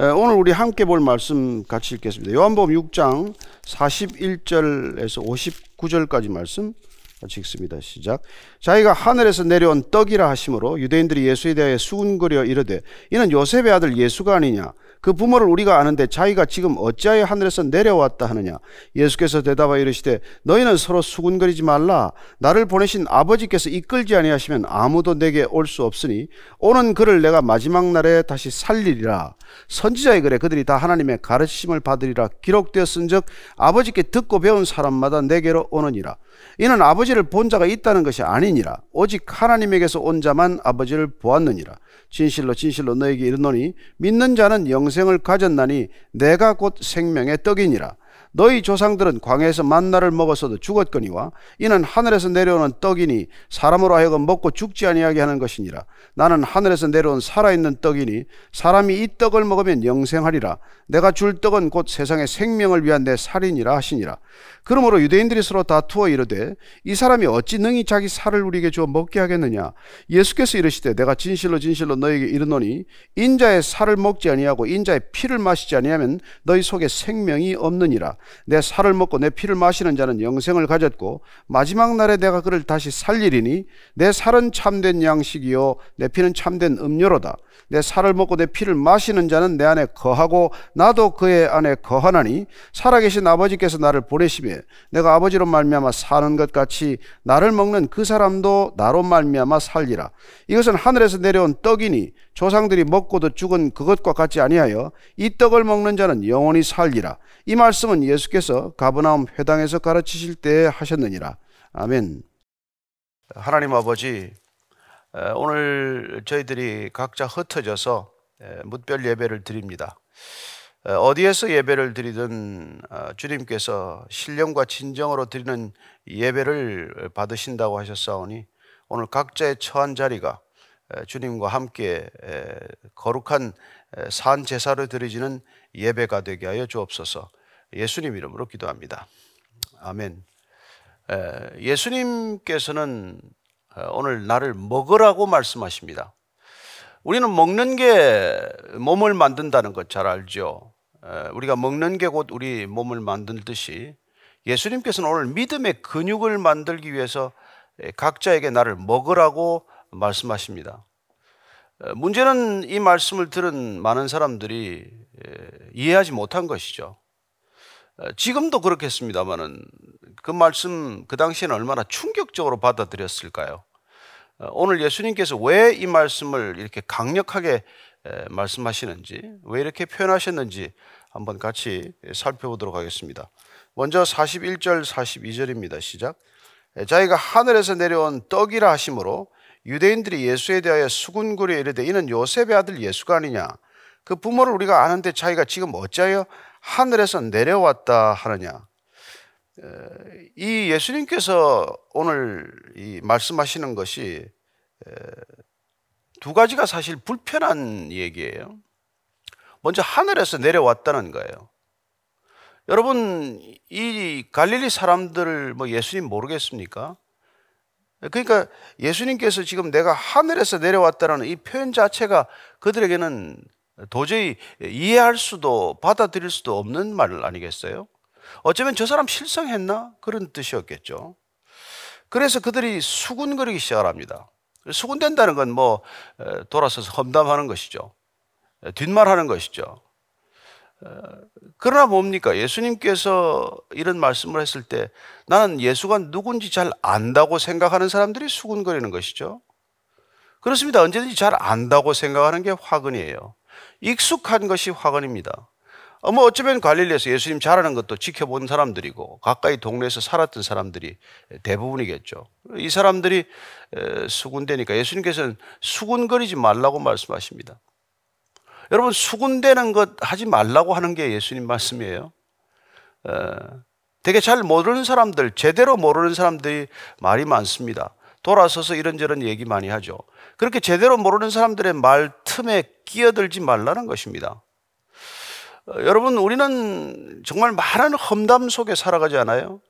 오늘 우리 함께 볼 말씀 같이 읽겠습니다. 요한복음 6장 41절에서 59절까지 말씀 같이 읽습니다. 시작. 자기가 하늘에서 내려온 떡이라 하심으로 유대인들이 예수에 대하여 수군거려 이르되 이는 요셉의 아들 예수가 아니냐 그 부모를 우리가 아는데 자기가 지금 어찌하여 하늘에서 내려왔다 하느냐? 예수께서 대답하여 이르시되 너희는 서로 수군거리지 말라. 나를 보내신 아버지께서 이끌지 아니하시면 아무도 내게 올 수 없으니 오는 그를 내가 마지막 날에 다시 살리리라. 선지자의 글에 그들이 다 하나님의 가르침을 받으리라 기록되었은즉 아버지께 듣고 배운 사람마다 내게로 오느니라. 이는 아버지를 본 자가 있다는 것이 아니니라. 오직 하나님에게서 온 자만 아버지를 보았느니라 진실로 진실로 너에게 이르노니 믿는 자는 영생을 가졌나니 내가 곧 생명의 떡이니라 너희 조상들은 광야에서 만나를 먹었어도 죽었거니와 이는 하늘에서 내려오는 떡이니 사람으로 하여금 먹고 죽지 아니하게 하는 것이니라. 나는 하늘에서 내려온 살아있는 떡이니 사람이 이 떡을 먹으면 영생하리라. 내가 줄 떡은 곧 세상의 생명을 위한 내 살이니라 하시니라. 그러므로 유대인들이 서로 다투어 이르되 이 사람이 어찌 능히 자기 살을 우리에게 주어 먹게 하겠느냐? 예수께서 이르시되 내가 진실로 진실로 너에게 이르노니 인자의 살을 먹지 아니하고 인자의 피를 마시지 아니하면 너희 속에 생명이 없느니라 내 살을 먹고 내 피를 마시는 자는 영생을 가졌고 마지막 날에 내가 그를 다시 살리리니 내 살은 참된 양식이요 내 피는 참된 음료로다. 내 살을 먹고 내 피를 마시는 자는 내 안에 거하고 나도 그의 안에 거하나니 살아계신 아버지께서 나를 보내시며 내가 아버지로 말미암아 사는 것 같이 나를 먹는 그 사람도 나로 말미암아 살리라. 이것은 하늘에서 내려온 떡이니 조상들이 먹고도 죽은 그것과 같지 아니하여 이 떡을 먹는 자는 영원히 살리라. 이 말씀은 예수께서 가브나움 회당에서 가르치실 때 하셨느니라 아멘 하나님 아버지 오늘 저희들이 각자 흩어져서 묻별 예배를 드립니다. 어디에서 예배를 드리든 어, 주님께서 신령과 진정으로 드리는 예배를 받으신다고 하셨사오니 오늘 각자의 처한 자리가 주님과 함께 거룩한 산 제사를 드리지는 예배가 되게 하여 주옵소서. 예수님 이름으로 기도합니다. 아멘. 예수님께서는 어, 오늘 나를 먹으라고 말씀하십니다. 우리는 먹는 게 몸을 만든다는 것 잘 알죠. 우리가 먹는 게 곧 우리 몸을 만들듯이 예수님께서는 오늘 믿음의 근육을 만들기 위해서 각자에게 나를 먹으라고 말씀하십니다. 문제는 이 말씀을 들은 많은 사람들이 이해하지 못한 것이죠. 지금도 그렇겠습니다만은 그 말씀 그 당시에는 얼마나 충격적으로 받아들였을까요? 어, 오늘 예수님께서 왜 이 말씀을 이렇게 강력하게 말씀하시는지, 왜 이렇게 표현하셨는지 한번 같이 살펴보도록 하겠습니다. 먼저 41절, 42절입니다. 시작. 자기가 하늘에서 내려온 떡이라 하심으로 유대인들이 예수에 대하여 수군거려 이르되 이는 요셉의 아들 예수가 아니냐. 그 부모를 우리가 아는데 자기가 지금 어찌하여 하늘에서 내려왔다 하느냐. 이 예수님께서 오늘 이 말씀하시는 것이 두 가지가 사실 불편한 얘기예요. 먼저 하늘에서 내려왔다는 거예요. 여러분, 이 갈릴리 사람들 뭐 예수님 모르겠습니까? 그러니까 예수님께서 지금 내가 하늘에서 내려왔다는 이 표현 자체가 그들에게는 도저히 이해할 수도 받아들일 수도 없는 말 아니겠어요? 어쩌면 저 사람 실성했나? 그런 뜻이었겠죠. 그래서 그들이 수군거리기 시작합니다. 수군된다는 건 뭐 돌아서서 험담하는 것이죠. 뒷말하는 것이죠. 그러나 뭡니까? 예수님께서 이런 말씀을 했을 때 나는 예수가 누군지 잘 안다고 생각하는 사람들이 수군거리는 것이죠. 그렇습니다. 언제든지 잘 안다고 생각하는 게 화근이에요. 익숙한 것이 화근입니다. 어, 뭐 어쩌면 갈릴리에서 예수님 잘하는 것도 지켜본 사람들이고 가까이 동네에서 살았던 사람들이 대부분이겠죠. 이 사람들이 수군대니까 예수님께서는 수군거리지 말라고 말씀하십니다. 여러분 수군대는 것 하지 말라고 하는 게 예수님 말씀이에요. 되게 잘 모르는 사람들, 제대로 모르는 사람들이 말이 많습니다. 돌아서서 이런저런 얘기 많이 하죠. 그렇게 제대로 모르는 사람들의 말 틈에 끼어들지 말라는 것입니다. 어, 여러분, 우리는 정말 많은 험담 속에 살아가지 않아요?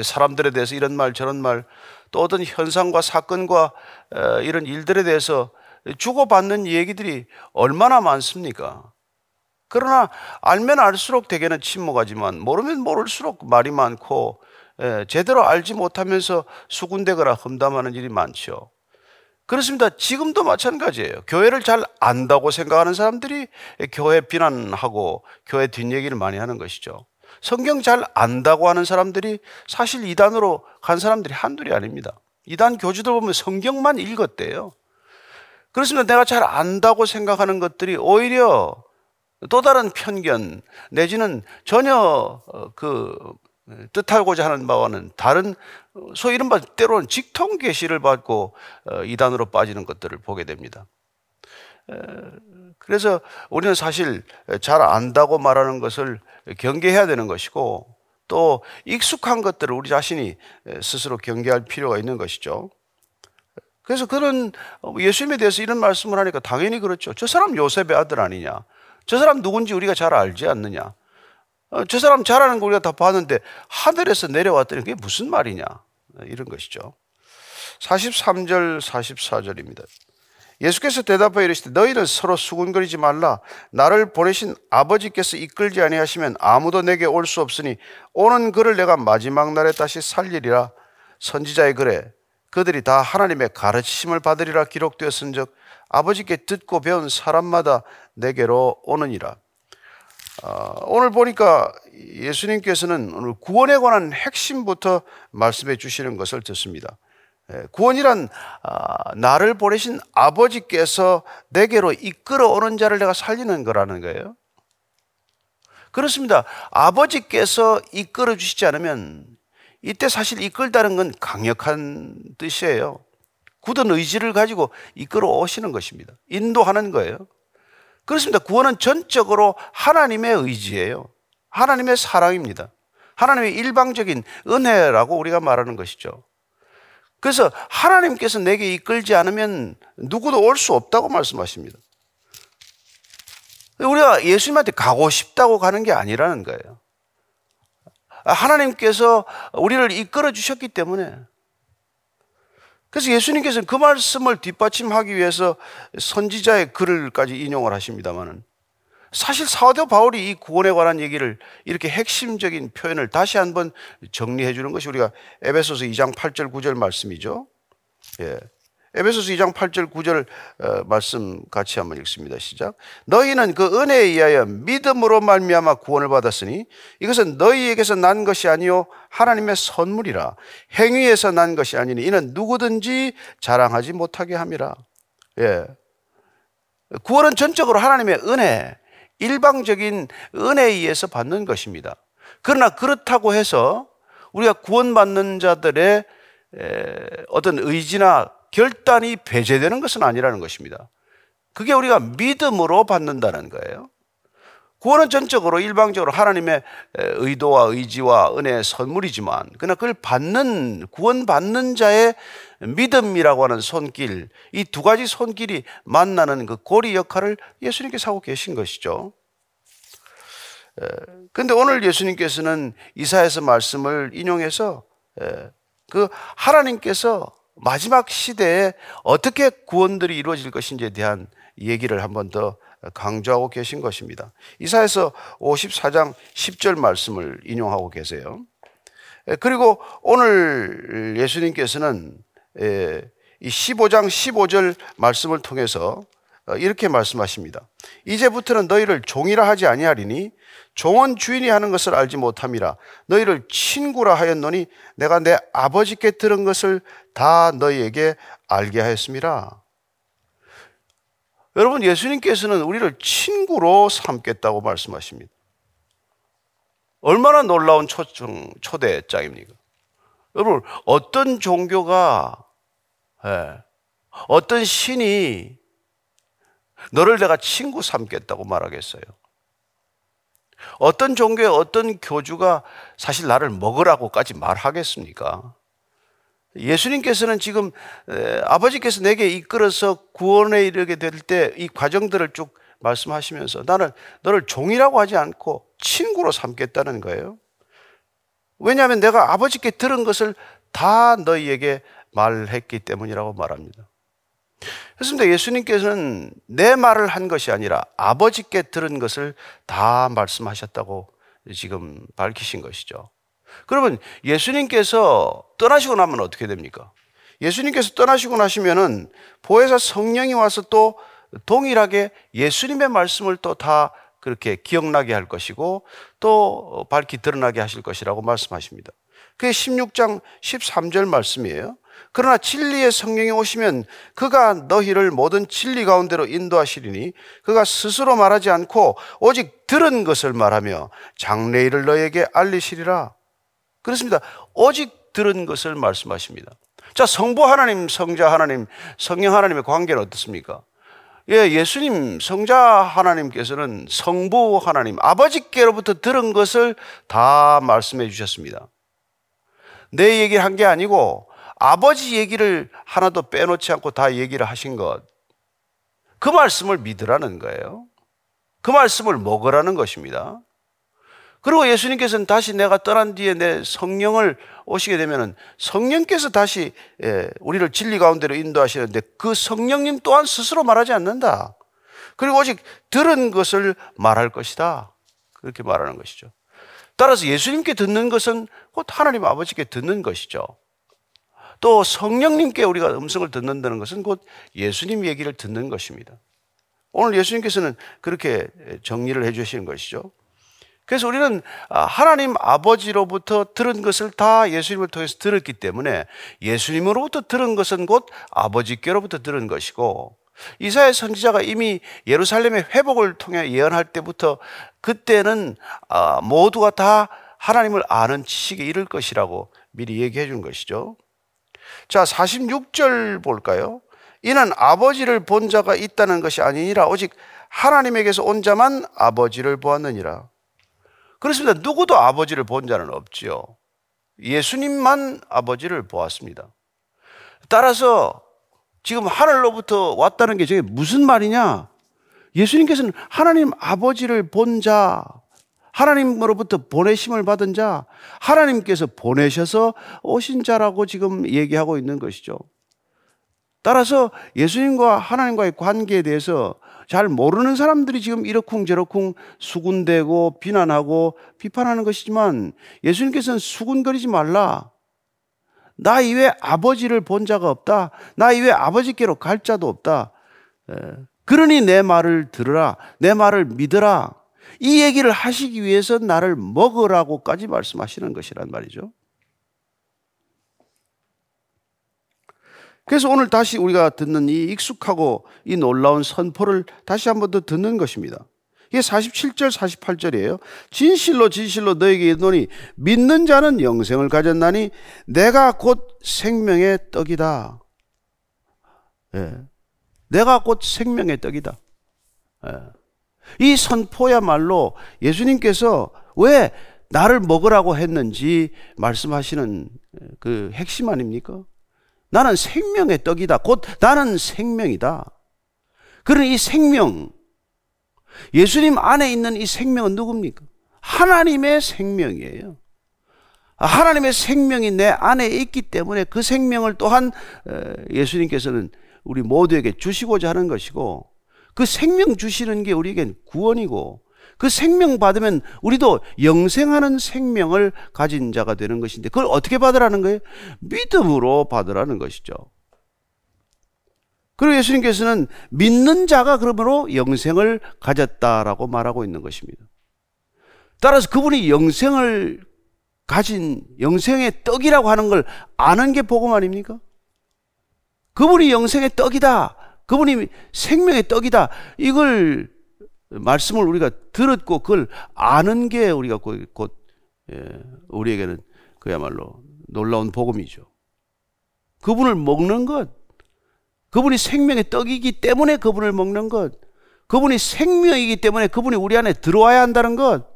사람들에 대해서 이런 말, 저런 말, 또 어떤 현상과 사건과 어, 이런 일들에 대해서 주고받는 얘기들이 얼마나 많습니까? 그러나 알면 알수록 대개는 침묵하지만 모르면 모를수록 말이 많고 예, 제대로 알지 못하면서 수군대거나 험담하는 일이 많죠. 그렇습니다. 지금도 마찬가지예요. 교회를 잘 안다고 생각하는 사람들이 교회 비난하고 교회 뒷얘기를 많이 하는 것이죠. 성경 잘 안다고 하는 사람들이 사실 이단으로 간 사람들이 한둘이 아닙니다. 이단 교주들 보면 성경만 읽었대요. 그렇습니다. 내가 잘 안다고 생각하는 것들이 오히려 또 다른 편견 내지는 전혀 어, 그 뜻하고자 하는 바와는 다른 소위 이른바 때로는 직통 계시를 받고 어, 이단으로 빠지는 것들을 보게 됩니다. 그래서 우리는 사실 잘 안다고 말하는 것을 경계해야 되는 것이고 또 익숙한 것들을 우리 자신이 스스로 경계할 필요가 있는 것이죠. 그래서 그런 예수님에 대해서 이런 말씀을 하니까 당연히 그렇죠. 저 사람 요셉의 아들 아니냐? 저 사람 누군지 우리가 잘 알지 않느냐? 어, 저 사람 잘하는 거 우리가 다 봤는데 하늘에서 내려왔더니 그게 무슨 말이냐? 이런 것이죠. 43절, 44절입니다. 예수께서 대답하여 이르시되 너희는 서로 수군거리지 말라 나를 보내신 아버지께서 이끌지 아니하시면 아무도 내게 올 수 없으니 오는 그를 내가 마지막 날에 다시 살리리라 선지자의 글에 그들이 다 하나님의 가르치심을 받으리라 기록되었은즉 아버지께 듣고 배운 사람마다 내게로 오느니라 어, 오늘 보니까 예수님께서는 오늘 구원에 관한 핵심부터 말씀해 주시는 것을 듣습니다. 예, 구원이란 아, 나를 보내신 아버지께서 내게로 이끌어 오는 자를 내가 살리는 거라는 거예요. 그렇습니다. 아버지께서 이끌어 주시지 않으면 이때 사실 이끌다는 건 강력한 뜻이에요. 굳은 의지를 가지고 이끌어 오시는 것입니다. 인도하는 거예요. 그렇습니다. 구원은 전적으로 하나님의 의지예요. 하나님의 사랑입니다. 하나님의 일방적인 은혜라고 우리가 말하는 것이죠. 그래서 하나님께서 내게 이끌지 않으면 누구도 올 수 없다고 말씀하십니다. 우리가 예수님한테 가고 싶다고 가는 게 아니라는 거예요. 하나님께서 우리를 이끌어 주셨기 때문에 그래서 예수님께서는 그 말씀을 뒷받침하기 위해서 선지자의 글을까지 인용을 하십니다만은 사실 사도 바울이 이 구원에 관한 얘기를 이렇게 핵심적인 표현을 다시 한번 정리해 주는 것이 우리가 에베소서 2장 8절 9절 말씀이죠. 예. 에베소서 2장 8절 9절 어, 말씀 같이 한번 읽습니다. 시작. 너희는 그 은혜에 의하여 믿음으로 말미암아 구원을 받았으니 이것은 너희에게서 난 것이 아니요 하나님의 선물이라 행위에서 난 것이 아니니 이는 누구든지 자랑하지 못하게 함이라. 예. 구원은 전적으로 하나님의 은혜, 일방적인 은혜에 의해서 받는 것입니다. 그러나 그렇다고 해서 우리가 구원받는 자들의 어떤 의지나 결단이 배제되는 것은 아니라는 것입니다. 그게 우리가 믿음으로 받는다는 거예요. 구원은 전적으로 일방적으로 하나님의 의도와 의지와 은혜의 선물이지만 그러나 그걸 받는 구원 받는 자의 믿음이라고 하는 손길 이 두 가지 손길이 만나는 그 고리 역할을 예수님께서 하고 계신 것이죠. 근데 오늘 예수님께서는 이사에서 말씀을 인용해서 그 하나님께서 마지막 시대에 어떻게 구원들이 이루어질 것인지에 대한 얘기를 한 번 더 강조하고 계신 것입니다. 이사에서 54장 10절 말씀을 인용하고 계세요. 그리고 오늘 예수님께서는 이 15장 15절 말씀을 통해서 이렇게 말씀하십니다. 이제부터는 너희를 종이라 하지 아니하리니 종은 주인이 하는 것을 알지 못함이라 너희를 친구라 하였노니 내가 내 아버지께 들은 것을 다 너희에게 알게 하였습니다. 여러분 예수님께서는 우리를 친구로 삼겠다고 말씀하십니다. 얼마나 놀라운 초청, 초대장입니까? 여러분 어떤 종교가 예, 어떤 신이 너를 내가 친구 삼겠다고 말하겠어요? 어떤 종교의 어떤 교주가 사실 나를 먹으라고까지 말하겠습니까? 예수님께서는 지금 아버지께서 내게 이끌어서 구원에 이르게 될 때 이 과정들을 쭉 말씀하시면서 나는 너를 종이라고 하지 않고 친구로 삼겠다는 거예요. 왜냐하면 내가 아버지께 들은 것을 다 너희에게 말했기 때문이라고 말합니다. 그렇습니다. 예수님께서는 내 말을 한 것이 아니라 아버지께 들은 것을 다 말씀하셨다고 지금 밝히신 것이죠. 그러면 예수님께서 떠나시고 나면 어떻게 됩니까? 예수님께서 떠나시고 나시면은 보혜사 성령이 와서 또 동일하게 예수님의 말씀을 또 다 그렇게 기억나게 할 것이고 또 밝히 드러나게 하실 것이라고 말씀하십니다. 그게 16장 13절 말씀이에요. 그러나 진리의 성령이 오시면 그가 너희를 모든 진리 가운데로 인도하시리니 그가 스스로 말하지 않고 오직 들은 것을 말하며 장래일을 너에게 알리시리라. 그렇습니다. 오직 들은 것을 말씀하십니다. 자, 성부 하나님, 성자 하나님, 성령 하나님의 관계는 어떻습니까? 예, 예수님, 성자 하나님께서는 성부 하나님, 아버지께로부터 들은 것을 다 말씀해 주셨습니다. 내 얘기를 한 게 아니고 아버지 얘기를 하나도 빼놓지 않고 다 얘기를 하신 것. 그 말씀을 믿으라는 거예요. 그 말씀을 먹으라는 것입니다. 그리고 예수님께서는 다시 내가 떠난 뒤에 내 성령을 오시게 되면은 성령께서 다시 예, 우리를 진리 가운데로 인도하시는데 그 성령님 또한 스스로 말하지 않는다. 그리고 오직 들은 것을 말할 것이다. 그렇게 말하는 것이죠. 따라서 예수님께 듣는 것은 곧 하나님 아버지께 듣는 것이죠. 또 성령님께 우리가 음성을 듣는다는 것은 곧 예수님 얘기를 듣는 것입니다. 오늘 예수님께서는 그렇게 정리를 해 주시는 것이죠. 그래서 우리는 아, 하나님 아버지로부터 들은 것을 다 예수님을 통해서 들었기 때문에 예수님으로부터 들은 것은 곧 아버지께로부터 들은 것이고 이사야 선지자가 이미 예루살렘의 회복을 통해 예언할 때부터 그때는 아, 모두가 다 하나님을 아는 지식에 이를 것이라고 미리 얘기해 준 것이죠. 자, 46절 볼까요? 이는 아버지를 본 자가 있다는 것이 아니니라 오직 하나님에게서 온 자만 아버지를 보았느니라. 그렇습니다. 누구도 아버지를 본 자는 없지요. 예수님만 아버지를 보았습니다. 따라서 지금 하늘로부터 왔다는 게 저게 무슨 말이냐? 예수님께서는 하나님 아버지를 본 자, 하나님으로부터 보내심을 받은 자, 하나님께서 보내셔서 오신 자라고 지금 얘기하고 있는 것이죠. 따라서 예수님과 하나님과의 관계에 대해서 잘 모르는 사람들이 지금 이러쿵저러쿵 수군대고 비난하고 비판하는 것이지만 예수님께서는 수군거리지 말라. 나 이외 아버지를 본 자가 없다. 나 이외 아버지께로 갈 자도 없다. 그러니 내 말을 들으라. 내 말을 믿으라. 이 얘기를 하시기 위해서 나를 먹으라고까지 말씀하시는 것이란 말이죠. 그래서 오늘 다시 우리가 듣는 이 익숙하고 이 놀라운 선포를 다시 한 번 더 듣는 것입니다. 이게 47절, 48절이에요. 진실로 진실로 너에게 이르노니 믿는 자는 영생을 가졌나니 내가 곧 생명의 떡이다. 예. 내가 곧 생명의 떡이다. 예. 이 선포야말로 예수님께서 왜 나를 먹으라고 했는지 말씀하시는 그 핵심 아닙니까? 나는 생명의 떡이다. 곧 나는 생명이다. 그런 이 생명, 예수님 안에 있는 이 생명은 누굽니까? 하나님의 생명이에요. 하나님의 생명이 내 안에 있기 때문에 그 생명을 또한 예수님께서는 우리 모두에게 주시고자 하는 것이고 그 생명 주시는 게 우리에겐 구원이고 그 생명 받으면 우리도 영생하는 생명을 가진 자가 되는 것인데 그걸 어떻게 받으라는 거예요? 믿음으로 받으라는 것이죠. 그리고 예수님께서는 믿는 자가 그러므로 영생을 가졌다라고 말하고 있는 것입니다. 따라서 그분이 영생을 가진 영생의 떡이라고 하는 걸 아는 게 복음 아닙니까? 그분이 영생의 떡이다. 그분이 생명의 떡이다. 이걸 말씀을 우리가 들었고 그걸 아는 게 우리가 곧, 곧 예, 우리에게는 그야말로 놀라운 복음이죠. 그분을 먹는 것, 그분이 생명의 떡이기 때문에 그분을 먹는 것, 그분이 생명이기 때문에 그분이 우리 안에 들어와야 한다는 것,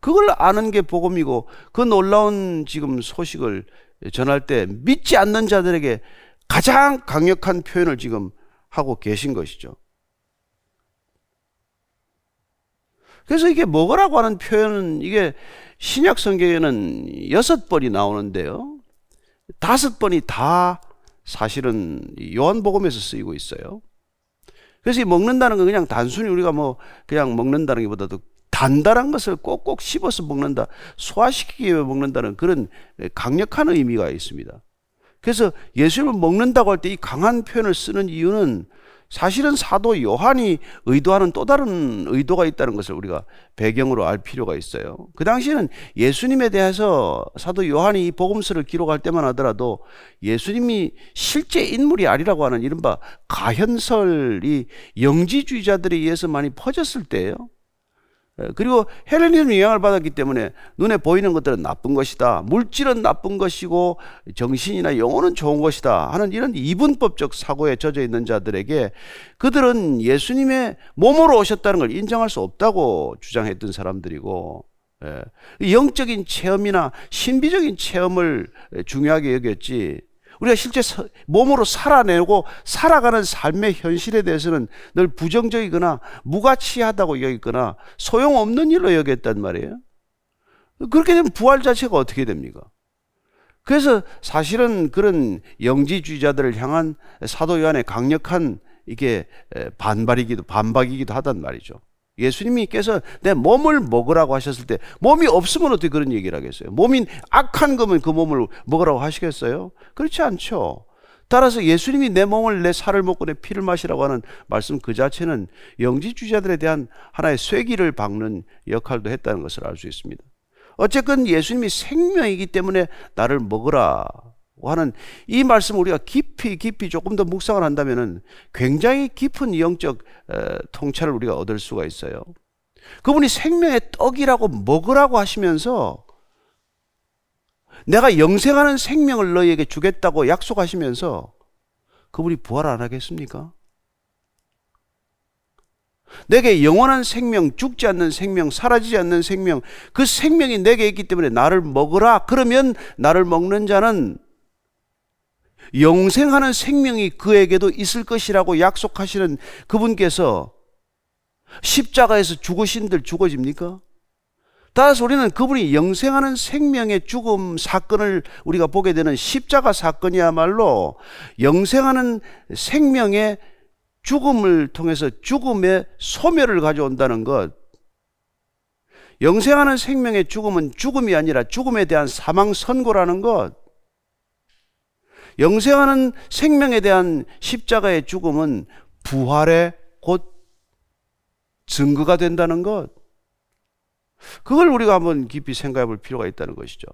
그걸 아는 게 복음이고 그 놀라운 지금 소식을 전할 때 믿지 않는 자들에게 가장 강력한 표현을 지금 하고 계신 것이죠. 그래서 이게 먹으라고 하는 표현은 이게 신약 성경에는 여섯 번이 나오는데요. 다섯 번이 다 사실은 요한복음에서 쓰이고 있어요. 그래서 이 먹는다는 건 그냥 단순히 우리가 뭐 그냥 먹는다는 것보다도 단단한 것을 꼭꼭 씹어서 먹는다, 소화시키기 위해 먹는다는 그런 강력한 의미가 있습니다. 그래서 예수님을 먹는다고 할 때 이 강한 표현을 쓰는 이유는 사실은 사도 요한이 의도하는 또 다른 의도가 있다는 것을 우리가 배경으로 알 필요가 있어요. 그 당시에는 예수님에 대해서 사도 요한이 이 복음서를 기록할 때만 하더라도 예수님이 실제 인물이 아니라고 하는 이른바 가현설이 영지주의자들에 의해서 많이 퍼졌을 때예요. 예, 그리고 헬레니즘 영향을 받았기 때문에 눈에 보이는 것들은 나쁜 것이다. 물질은 나쁜 것이고 정신이나 영혼은 좋은 것이다. 하는 이런 이분법적 사고에 젖어 있는 자들에게 그들은 예수님의 몸으로 오셨다는 걸 인정할 수 없다고 주장했던 사람들이고 예, 영적인 체험이나 신비적인 체험을 중요하게 여겼지 우리가 실제 몸으로 살아내고 살아가는 삶의 현실에 대해서는 늘 부정적이거나 무가치하다고 여기거나 소용없는 일로 여겼단 말이에요. 그렇게 되면 부활 자체가 어떻게 됩니까? 그래서 사실은 그런 영지주의자들을 향한 사도 요한의 강력한 이게 반발이기도 반박이기도 하단 말이죠. 예수님께서 내 몸을 먹으라고 하셨을 때 몸이 없으면 어떻게 그런 얘기를 하겠어요? 몸이 악한 거면 그 몸을 먹으라고 하시겠어요? 그렇지 않죠. 따라서 예수님이 내 몸을 내 살을 먹고 내 피를 마시라고 하는 말씀 그 자체는 영지주의자들에 대한 하나의 쐐기를 박는 역할도 했다는 것을 알 수 있습니다. 어쨌건 예수님이 생명이기 때문에 나를 먹으라 하는 이 말씀 우리가 깊이 깊이 조금 더 묵상을 한다면은 굉장히 깊은 영적 통찰을 우리가 얻을 수가 있어요. 그분이 생명의 떡이라고 먹으라고 하시면서 내가 영생하는 생명을 너희에게 주겠다고 약속하시면서 그분이 부활 안 하겠습니까? 내게 영원한 생명, 죽지 않는 생명, 사라지지 않는 생명, 그 생명이 내게 있기 때문에 나를 먹으라. 그러면 나를 먹는 자는 영생하는 생명이 그에게도 있을 것이라고 약속하시는 그분께서 십자가에서 죽으신들 죽어집니까? 따라서 우리는 그분이 영생하는 생명의 죽음 사건을 우리가 보게 되는 십자가 사건이야말로 영생하는 생명의 죽음을 통해서 죽음의 소멸을 가져온다는 것. 영생하는 생명의 죽음은 죽음이 아니라 죽음에 대한 사망 선고라는 것. 영생하는 생명에 대한 십자가의 죽음은 부활의 곧 증거가 된다는 것. 그걸 우리가 한번 깊이 생각해 볼 필요가 있다는 것이죠.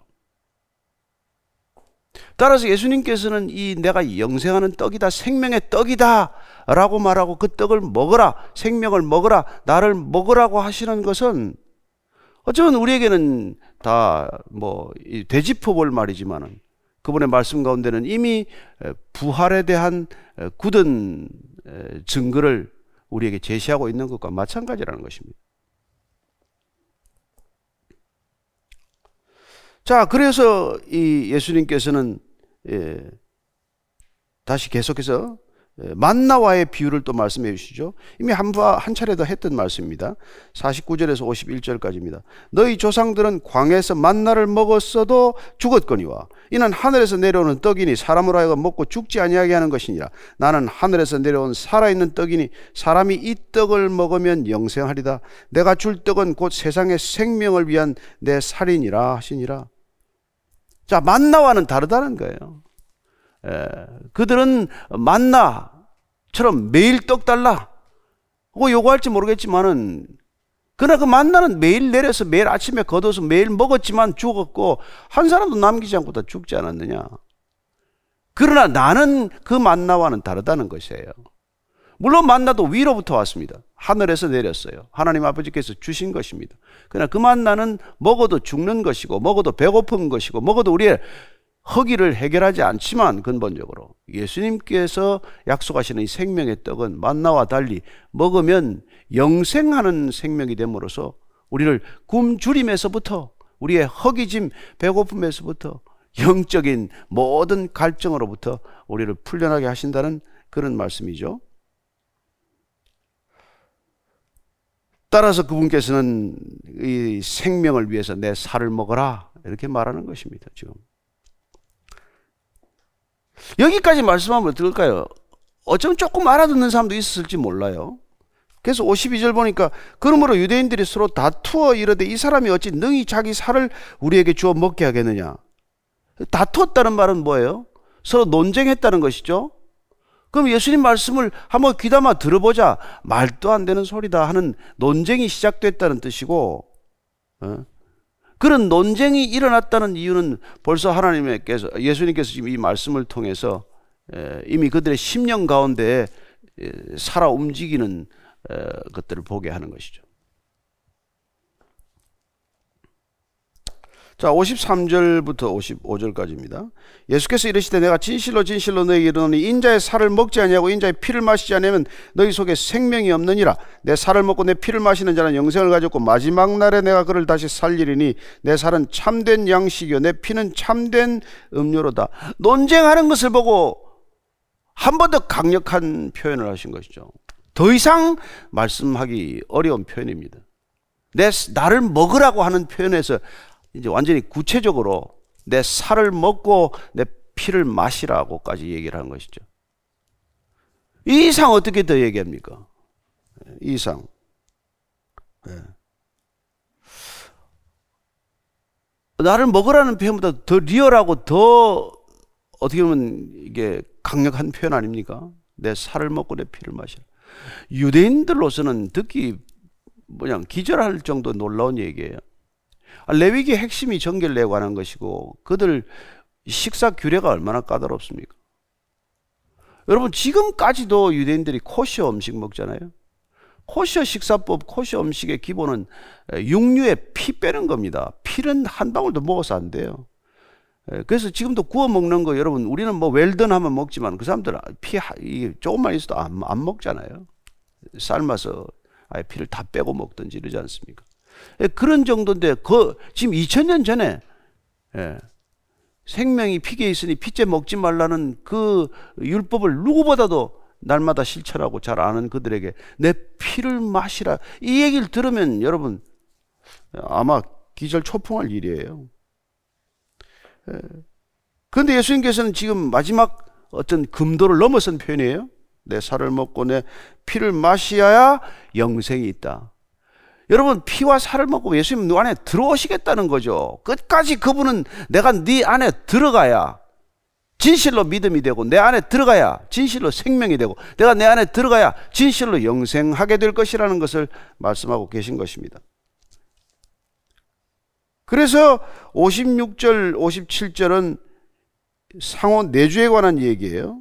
따라서 예수님께서는 이 내가 영생하는 떡이다, 생명의 떡이다 라고 말하고 그 떡을 먹어라, 생명을 먹어라, 나를 먹으라고 하시는 것은 어쩌면 우리에게는 다 뭐 되짚어 볼 말이지만은 그분의 말씀 가운데는 이미 부활에 대한 굳은 증거를 우리에게 제시하고 있는 것과 마찬가지라는 것입니다. 자, 그래서 이 예수님께서는 예, 다시 계속해서 예, 만나와의 비유를 또 말씀해 주시죠. 이미 한, 한 차례 더 했던 말씀입니다. 49절에서 51절까지입니다. 너희 조상들은 광에서 만나를 먹었어도 죽었거니와 이는 하늘에서 내려오는 떡이니 사람으로 하여금 먹고 죽지 아니하게 하는 것이니라. 나는 하늘에서 내려온 살아있는 떡이니 사람이 이 떡을 먹으면 영생하리다. 내가 줄 떡은 곧 세상의 생명을 위한 내 살이니라 하시니라. 자, 만나와는 다르다는 거예요. 에, 그들은 만나처럼 매일 떡 달라. 뭐 요구할지 모르겠지만은 그러나 그 만나는 매일 내려서 매일 아침에 걷어서 매일 먹었지만 죽었고 한 사람도 남기지 않고 다 죽지 않았느냐. 그러나 나는 그 만나와는 다르다는 것이에요. 물론 만나도 위로부터 왔습니다. 하늘에서 내렸어요. 하나님 아버지께서 주신 것입니다. 그러나 그 만나는 먹어도 죽는 것이고, 먹어도 배고픈 것이고, 먹어도 우리의 허기를 해결하지 않지만 근본적으로 예수님께서 약속하시는 이 생명의 떡은 만나와 달리 먹으면 영생하는 생명이 됨으로써 우리를 굶주림에서부터 우리의 허기짐, 배고픔에서부터 영적인 모든 갈증으로부터 우리를 풀려나게 하신다는 그런 말씀이죠. 따라서 그분께서는 이 생명을 위해서 내 살을 먹어라 이렇게 말하는 것입니다. 지금 여기까지 말씀하면 어떨까요? 어쩌면 조금 알아듣는 사람도 있었을지 몰라요. 그래서 52절 보니까 그러므로 유대인들이 서로 다투어 이르되 이 사람이 어찌 능히 자기 살을 우리에게 주어 먹게 하겠느냐. 다투었다는 말은 뭐예요? 서로 논쟁했다는 것이죠. 그럼 예수님 말씀을 한번 귀담아 들어보자. 말도 안 되는 소리다 하는 논쟁이 시작됐다는 뜻이고, 어? 그런 논쟁이 일어났다는 이유는 벌써 하나님께서, 예수님께서 지금 이 말씀을 통해서 이미 그들의 심령 가운데 살아 움직이는 것들을 보게 하는 것이죠. 자, 53절부터 55절까지입니다. 예수께서 이르시되 내가 진실로 진실로 너희에게 이르노니 인자의 살을 먹지 아니하고 인자의 피를 마시지 않으면 너희 속에 생명이 없느니라. 내 살을 먹고 내 피를 마시는 자는 영생을 가졌고 마지막 날에 내가 그를 다시 살리리니 내 살은 참된 양식이요 내 피는 참된 음료로다. 논쟁하는 것을 보고 한 번 더 강력한 표현을 하신 것이죠. 더 이상 말씀하기 어려운 표현입니다. 내 나를 먹으라고 하는 표현에서 이제 완전히 구체적으로 내 살을 먹고 내 피를 마시라고까지 얘기를 한 것이죠. 이 이상 어떻게 더 얘기합니까? 이 이상. 네. 나를 먹으라는 표현보다 더 리얼하고 더 어떻게 보면 이게 강력한 표현 아닙니까? 내 살을 먹고 내 피를 마시라. 유대인들로서는 듣기 뭐냐 기절할 정도 놀라운 얘기예요. 레위기 핵심이 정결례에 관한 것이고 그들 식사 규례가 얼마나 까다롭습니까? 여러분 지금까지도 유대인들이 코시어 음식 먹잖아요. 코시어 식사법, 코시어 음식의 기본은 육류에 피 빼는 겁니다. 피는 한 방울도 먹어서 안 돼요. 그래서 지금도 구워 먹는 거 여러분 우리는 뭐 웰던 하면 먹지만 그 사람들은 피 조금만 있어도 안, 안 먹잖아요. 삶아서 아예 피를 다 빼고 먹든지 이러지 않습니까? 예, 그런 정도인데 그 지금 2000년 전에 예, 생명이 피게 있으니 피째 먹지 말라는 그 율법을 누구보다도 날마다 실천하고 잘 아는 그들에게 내 피를 마시라 이 얘기를 들으면 여러분 아마 기절 초풍할 일이에요. 그런데 예. 예수님께서는 지금 마지막 어떤 금도를 넘어선 표현이에요. 내 살을 먹고 내 피를 마시어야 영생이 있다. 여러분 피와 살을 먹고 예수님 너 안에 들어오시겠다는 거죠. 끝까지 그분은 내가 네 안에 들어가야 진실로 믿음이 되고 내 안에 들어가야 진실로 생명이 되고 내가 내 안에 들어가야 진실로 영생하게 될 것이라는 것을 말씀하고 계신 것입니다. 그래서 56절, 57절은 상호 내주에 관한 얘기예요.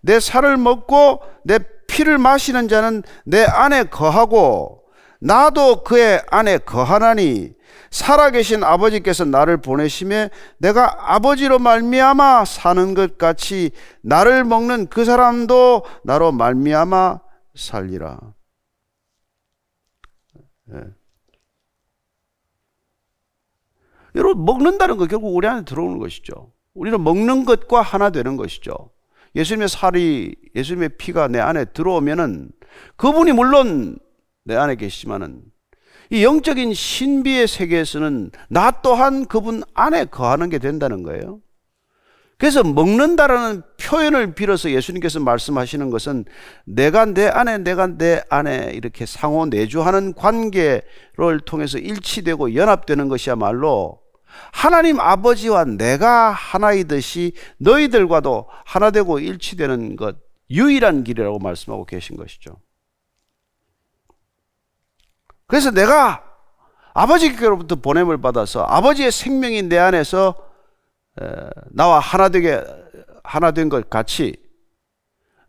내 살을 먹고 내 피를 마시는 자는 내 안에 거하고 나도 그의 안에 거하나니 살아계신 아버지께서 나를 보내심에 내가 아버지로 말미암아 사는 것 같이 나를 먹는 그 사람도 나로 말미암아 살리라. 네. 여러분 먹는다는 거 결국 우리 안에 들어오는 것이죠. 우리는 먹는 것과 하나 되는 것이죠. 예수님의 살이 예수님의 피가 내 안에 들어오면은 그분이 물론 내 안에 계시지만은 이 영적인 신비의 세계에서는 나 또한 그분 안에 거하는 게 된다는 거예요. 그래서 먹는다라는 표현을 빌어서 예수님께서 말씀하시는 것은 내가 내 안에 내가 내 안에 이렇게 상호 내주하는 관계를 통해서 일치되고 연합되는 것이야말로 하나님 아버지와 내가 하나이듯이 너희들과도 하나 되고 일치되는 것 유일한 길이라고 말씀하고 계신 것이죠. 그래서 내가 아버지께로부터 보냄을 받아서 아버지의 생명이 내 안에서 나와 하나 되게 하나 된 것 같이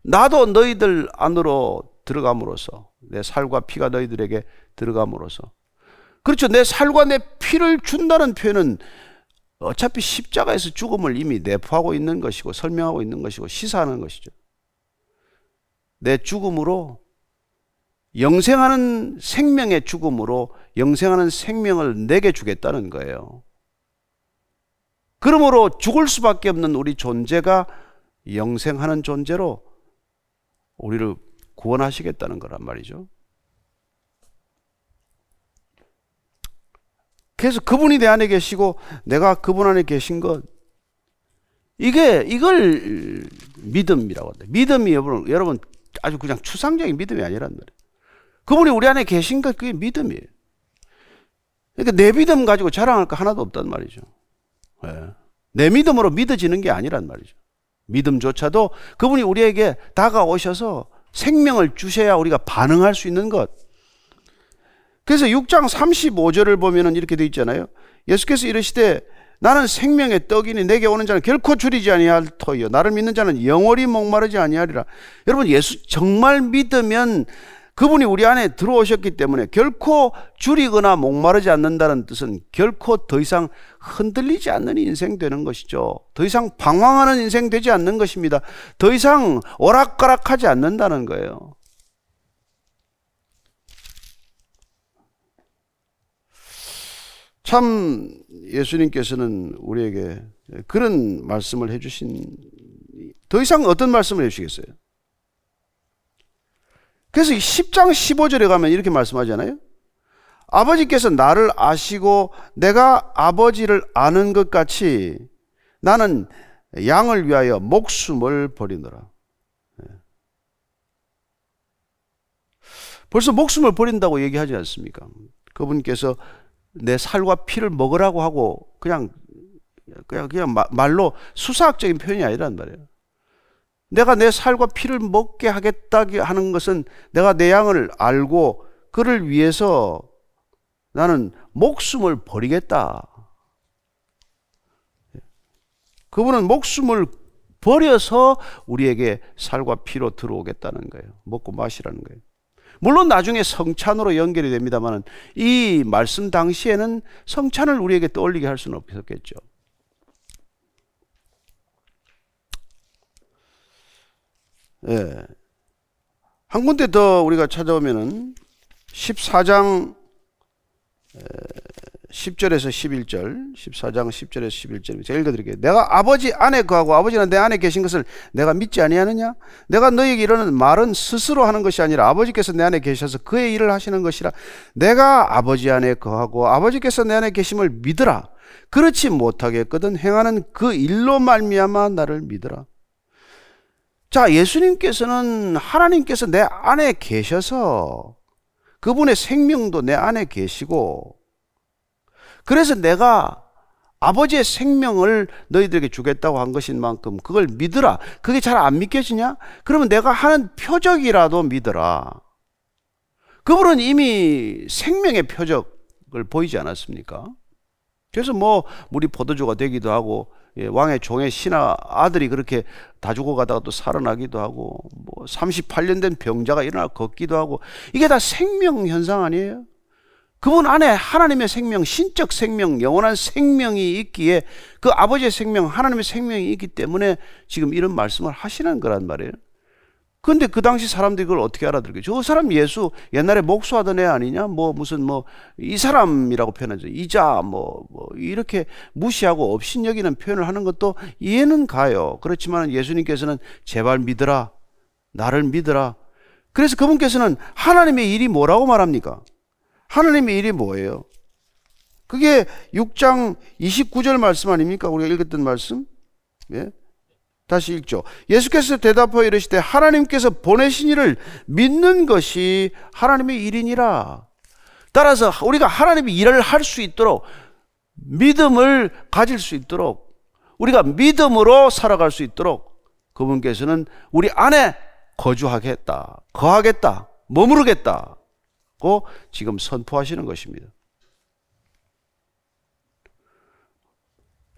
나도 너희들 안으로 들어감으로써 내 살과 피가 너희들에게 들어감으로써 그렇죠. 내 살과 내 피를 준다는 표현은 어차피 십자가에서 죽음을 이미 내포하고 있는 것이고 설명하고 있는 것이고 시사하는 것이죠. 내 죽음으로 영생하는 생명의 죽음으로 영생하는 생명을 내게 주겠다는 거예요. 그러므로 죽을 수밖에 없는 우리 존재가 영생하는 존재로 우리를 구원하시겠다는 거란 말이죠. 그래서 그분이 내 안에 계시고 내가 그분 안에 계신 것 이게 이걸 믿음이라고 합니다. 믿음이 여러분, 여러분 아주 그냥 추상적인 믿음이 아니란 말이에요. 그분이 우리 안에 계신 것 그게 믿음이에요. 그러니까 내 믿음 가지고 자랑할 거 하나도 없단 말이죠. 네. 내 믿음으로 믿어지는 게 아니란 말이죠. 믿음조차도 그분이 우리에게 다가오셔서 생명을 주셔야 우리가 반응할 수 있는 것. 그래서 6장 35절을 보면은 이렇게 되어 있잖아요. 예수께서 이르시되 나는 생명의 떡이니 내게 오는 자는 결코 줄이지 아니할 터이요 나를 믿는 자는 영원히 목마르지 아니하리라. 여러분 예수 정말 믿으면 그분이 우리 안에 들어오셨기 때문에 결코 줄이거나 목마르지 않는다는 뜻은 결코 더 이상 흔들리지 않는 인생 되는 것이죠. 더 이상 방황하는 인생 되지 않는 것입니다. 더 이상 오락가락하지 않는다는 거예요. 참 예수님께서는 우리에게 그런 말씀을 해주신 더 이상 어떤 말씀을 해주시겠어요? 그래서 10장 15절에 가면 이렇게 말씀하잖아요. 아버지께서 나를 아시고 내가 아버지를 아는 것 같이 나는 양을 위하여 목숨을 버리노라. 예. 벌써 목숨을 버린다고 얘기하지 않습니까? 그분께서 내 살과 피를 먹으라고 하고 그냥 그냥 그냥 말로 수사학적인 표현이 아니란 말이에요. 내가 내 살과 피를 먹게 하겠다 하는 것은 내가 내 양을 알고 그를 위해서 나는 목숨을 버리겠다. 그분은 목숨을 버려서 우리에게 살과 피로 들어오겠다는 거예요. 먹고 마시라는 거예요. 물론 나중에 성찬으로 연결이 됩니다만 이 말씀 당시에는 성찬을 우리에게 떠올리게 할 수는 없었겠죠. 예. 한 군데 더 우리가 찾아오면은 14장 10절에서 11절, 14장 10절에서 11절 제가 읽어드릴게요. 내가 아버지 안에 거하고 아버지는 내 안에 계신 것을 내가 믿지 아니하느냐? 내가 너에게 이르는 말은 스스로 하는 것이 아니라 아버지께서 내 안에 계셔서 그의 일을 하시는 것이라. 내가 아버지 안에 거하고 아버지께서 내 안에 계심을 믿으라. 그렇지 못하겠거든 행하는 그 일로 말미암아 나를 믿으라. 자, 예수님께서는 하나님께서 내 안에 계셔서 그분의 생명도 내 안에 계시고 그래서 내가 아버지의 생명을 너희들에게 주겠다고 한 것인 만큼 그걸 믿으라. 그게 잘 안 믿겨지냐? 그러면 내가 하는 표적이라도 믿어라. 그분은 이미 생명의 표적을 보이지 않았습니까? 그래서 뭐 물이 포도주가 되기도 하고 예, 왕의 종의 신하 아들이 그렇게 다 죽어가다가 또 살아나기도 하고 뭐 38년 된 병자가 일어나 걷기도 하고 이게 다 생명 현상 아니에요? 그분 안에 하나님의 생명, 신적 생명, 영원한 생명이 있기에 그 아버지의 생명, 하나님의 생명이 있기 때문에 지금 이런 말씀을 하시는 거란 말이에요. 근데 그 당시 사람들이 그걸 어떻게 알아들게? 저 사람 예수 옛날에 목수하던 애 아니냐? 뭐 무슨 뭐 이 사람이라고 표현하죠. 이자 뭐, 뭐 이렇게 무시하고 업신여기는 표현을 하는 것도 이해는 가요. 그렇지만 예수님께서는 제발 믿으라. 나를 믿으라. 그래서 그분께서는 하나님의 일이 뭐라고 말합니까? 하나님의 일이 뭐예요? 그게 6장 29절 말씀 아닙니까? 우리가 읽었던 말씀? 예? 다시 읽죠. 예수께서 대답하여 이르시되 하나님께서 보내신 이를 믿는 것이 하나님의 일이니라. 따라서 우리가 하나님의 일을 할 수 있도록 믿음을 가질 수 있도록 우리가 믿음으로 살아갈 수 있도록 그분께서는 우리 안에 거주하겠다, 거하겠다, 머무르겠다고 지금 선포하시는 것입니다.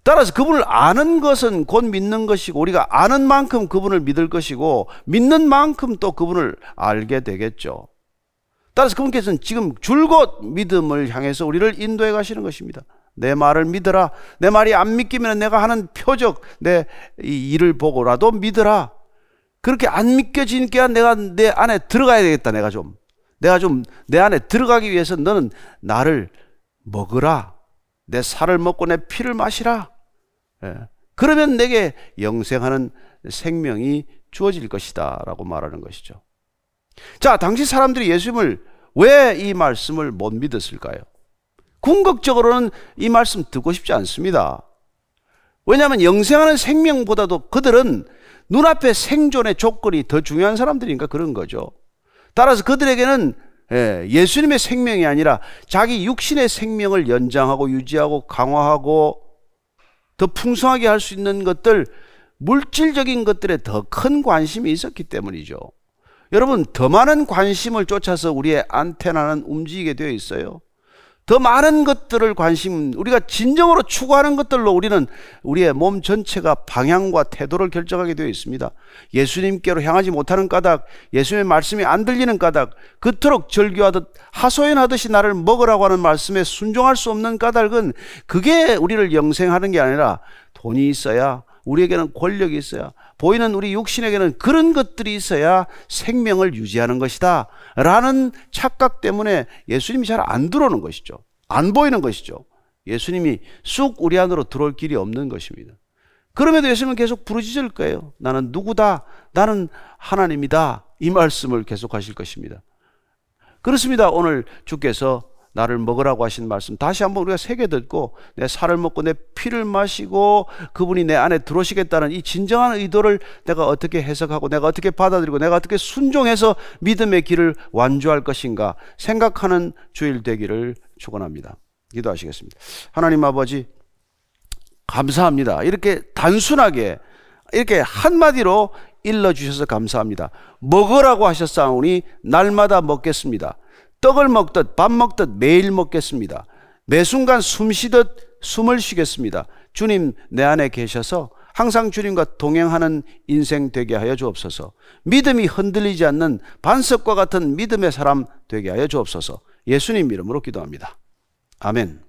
따라서 그분을 아는 것은 곧 믿는 것이고 우리가 아는 만큼 그분을 믿을 것이고 믿는 만큼 또 그분을 알게 되겠죠. 따라서 그분께서는 지금 줄곧 믿음을 향해서 우리를 인도해 가시는 것입니다. 내 말을 믿어라. 내 말이 안 믿기면 내가 하는 표적, 내 일을 보고라도 믿어라. 그렇게 안 믿겨지니까 내가 내 안에 들어가야 되겠다. 내가 좀. 내가 좀 내 안에 들어가기 위해서 너는 나를 먹으라. 내 살을 먹고 내 피를 마시라. 예. 그러면 내게 영생하는 생명이 주어질 것이다. 라고 말하는 것이죠. 자, 당시 사람들이 예수님을 왜 이 말씀을 못 믿었을까요? 궁극적으로는 이 말씀 듣고 싶지 않습니다. 왜냐하면 영생하는 생명보다도 그들은 눈앞에 생존의 조건이 더 중요한 사람들이니까 그런 거죠. 따라서 그들에게는 예, 예수님의 생명이 아니라 자기 육신의 생명을 연장하고 유지하고 강화하고 더 풍성하게 할 수 있는 것들, 물질적인 것들에 더 큰 관심이 있었기 때문이죠. 여러분, 더 많은 관심을 쫓아서 우리의 안테나는 움직이게 되어 있어요. 더 많은 것들을 관심, 우리가 진정으로 추구하는 것들로 우리는 우리의 몸 전체가 방향과 태도를 결정하게 되어 있습니다. 예수님께로 향하지 못하는 까닭, 예수님의 말씀이 안 들리는 까닭, 그토록 절규하듯 하소연하듯이 나를 먹으라고 하는 말씀에 순종할 수 없는 까닭은 그게 우리를 영생하는 게 아니라 돈이 있어야 우리에게는 권력이 있어야 보이는 우리 육신에게는 그런 것들이 있어야 생명을 유지하는 것이다. 라는 착각 때문에 예수님이 잘 안 들어오는 것이죠. 안 보이는 것이죠. 예수님이 쑥 우리 안으로 들어올 길이 없는 것입니다. 그럼에도 예수님은 계속 부르짖을 거예요. 나는 누구다? 나는 하나님이다. 이 말씀을 계속 하실 것입니다. 그렇습니다. 오늘 주께서 나를 먹으라고 하신 말씀 다시 한번 우리가 새겨 듣고 내 살을 먹고 내 피를 마시고 그분이 내 안에 들어오시겠다는 이 진정한 의도를 내가 어떻게 해석하고 내가 어떻게 받아들이고 내가 어떻게 순종해서 믿음의 길을 완주할 것인가 생각하는 주일 되기를 축원합니다. 기도하시겠습니다. 하나님 아버지 감사합니다. 이렇게 단순하게 이렇게 한마디로 일러 주셔서 감사합니다. 먹으라고 하셨사오니 날마다 먹겠습니다. 떡을 먹듯 밥 먹듯 매일 먹겠습니다. 매 순간 숨 쉬듯 숨을 쉬겠습니다. 주님 내 안에 계셔서 항상 주님과 동행하는 인생 되게 하여 주옵소서. 믿음이 흔들리지 않는 반석과 같은 믿음의 사람 되게 하여 주옵소서. 예수님 이름으로 기도합니다. 아멘.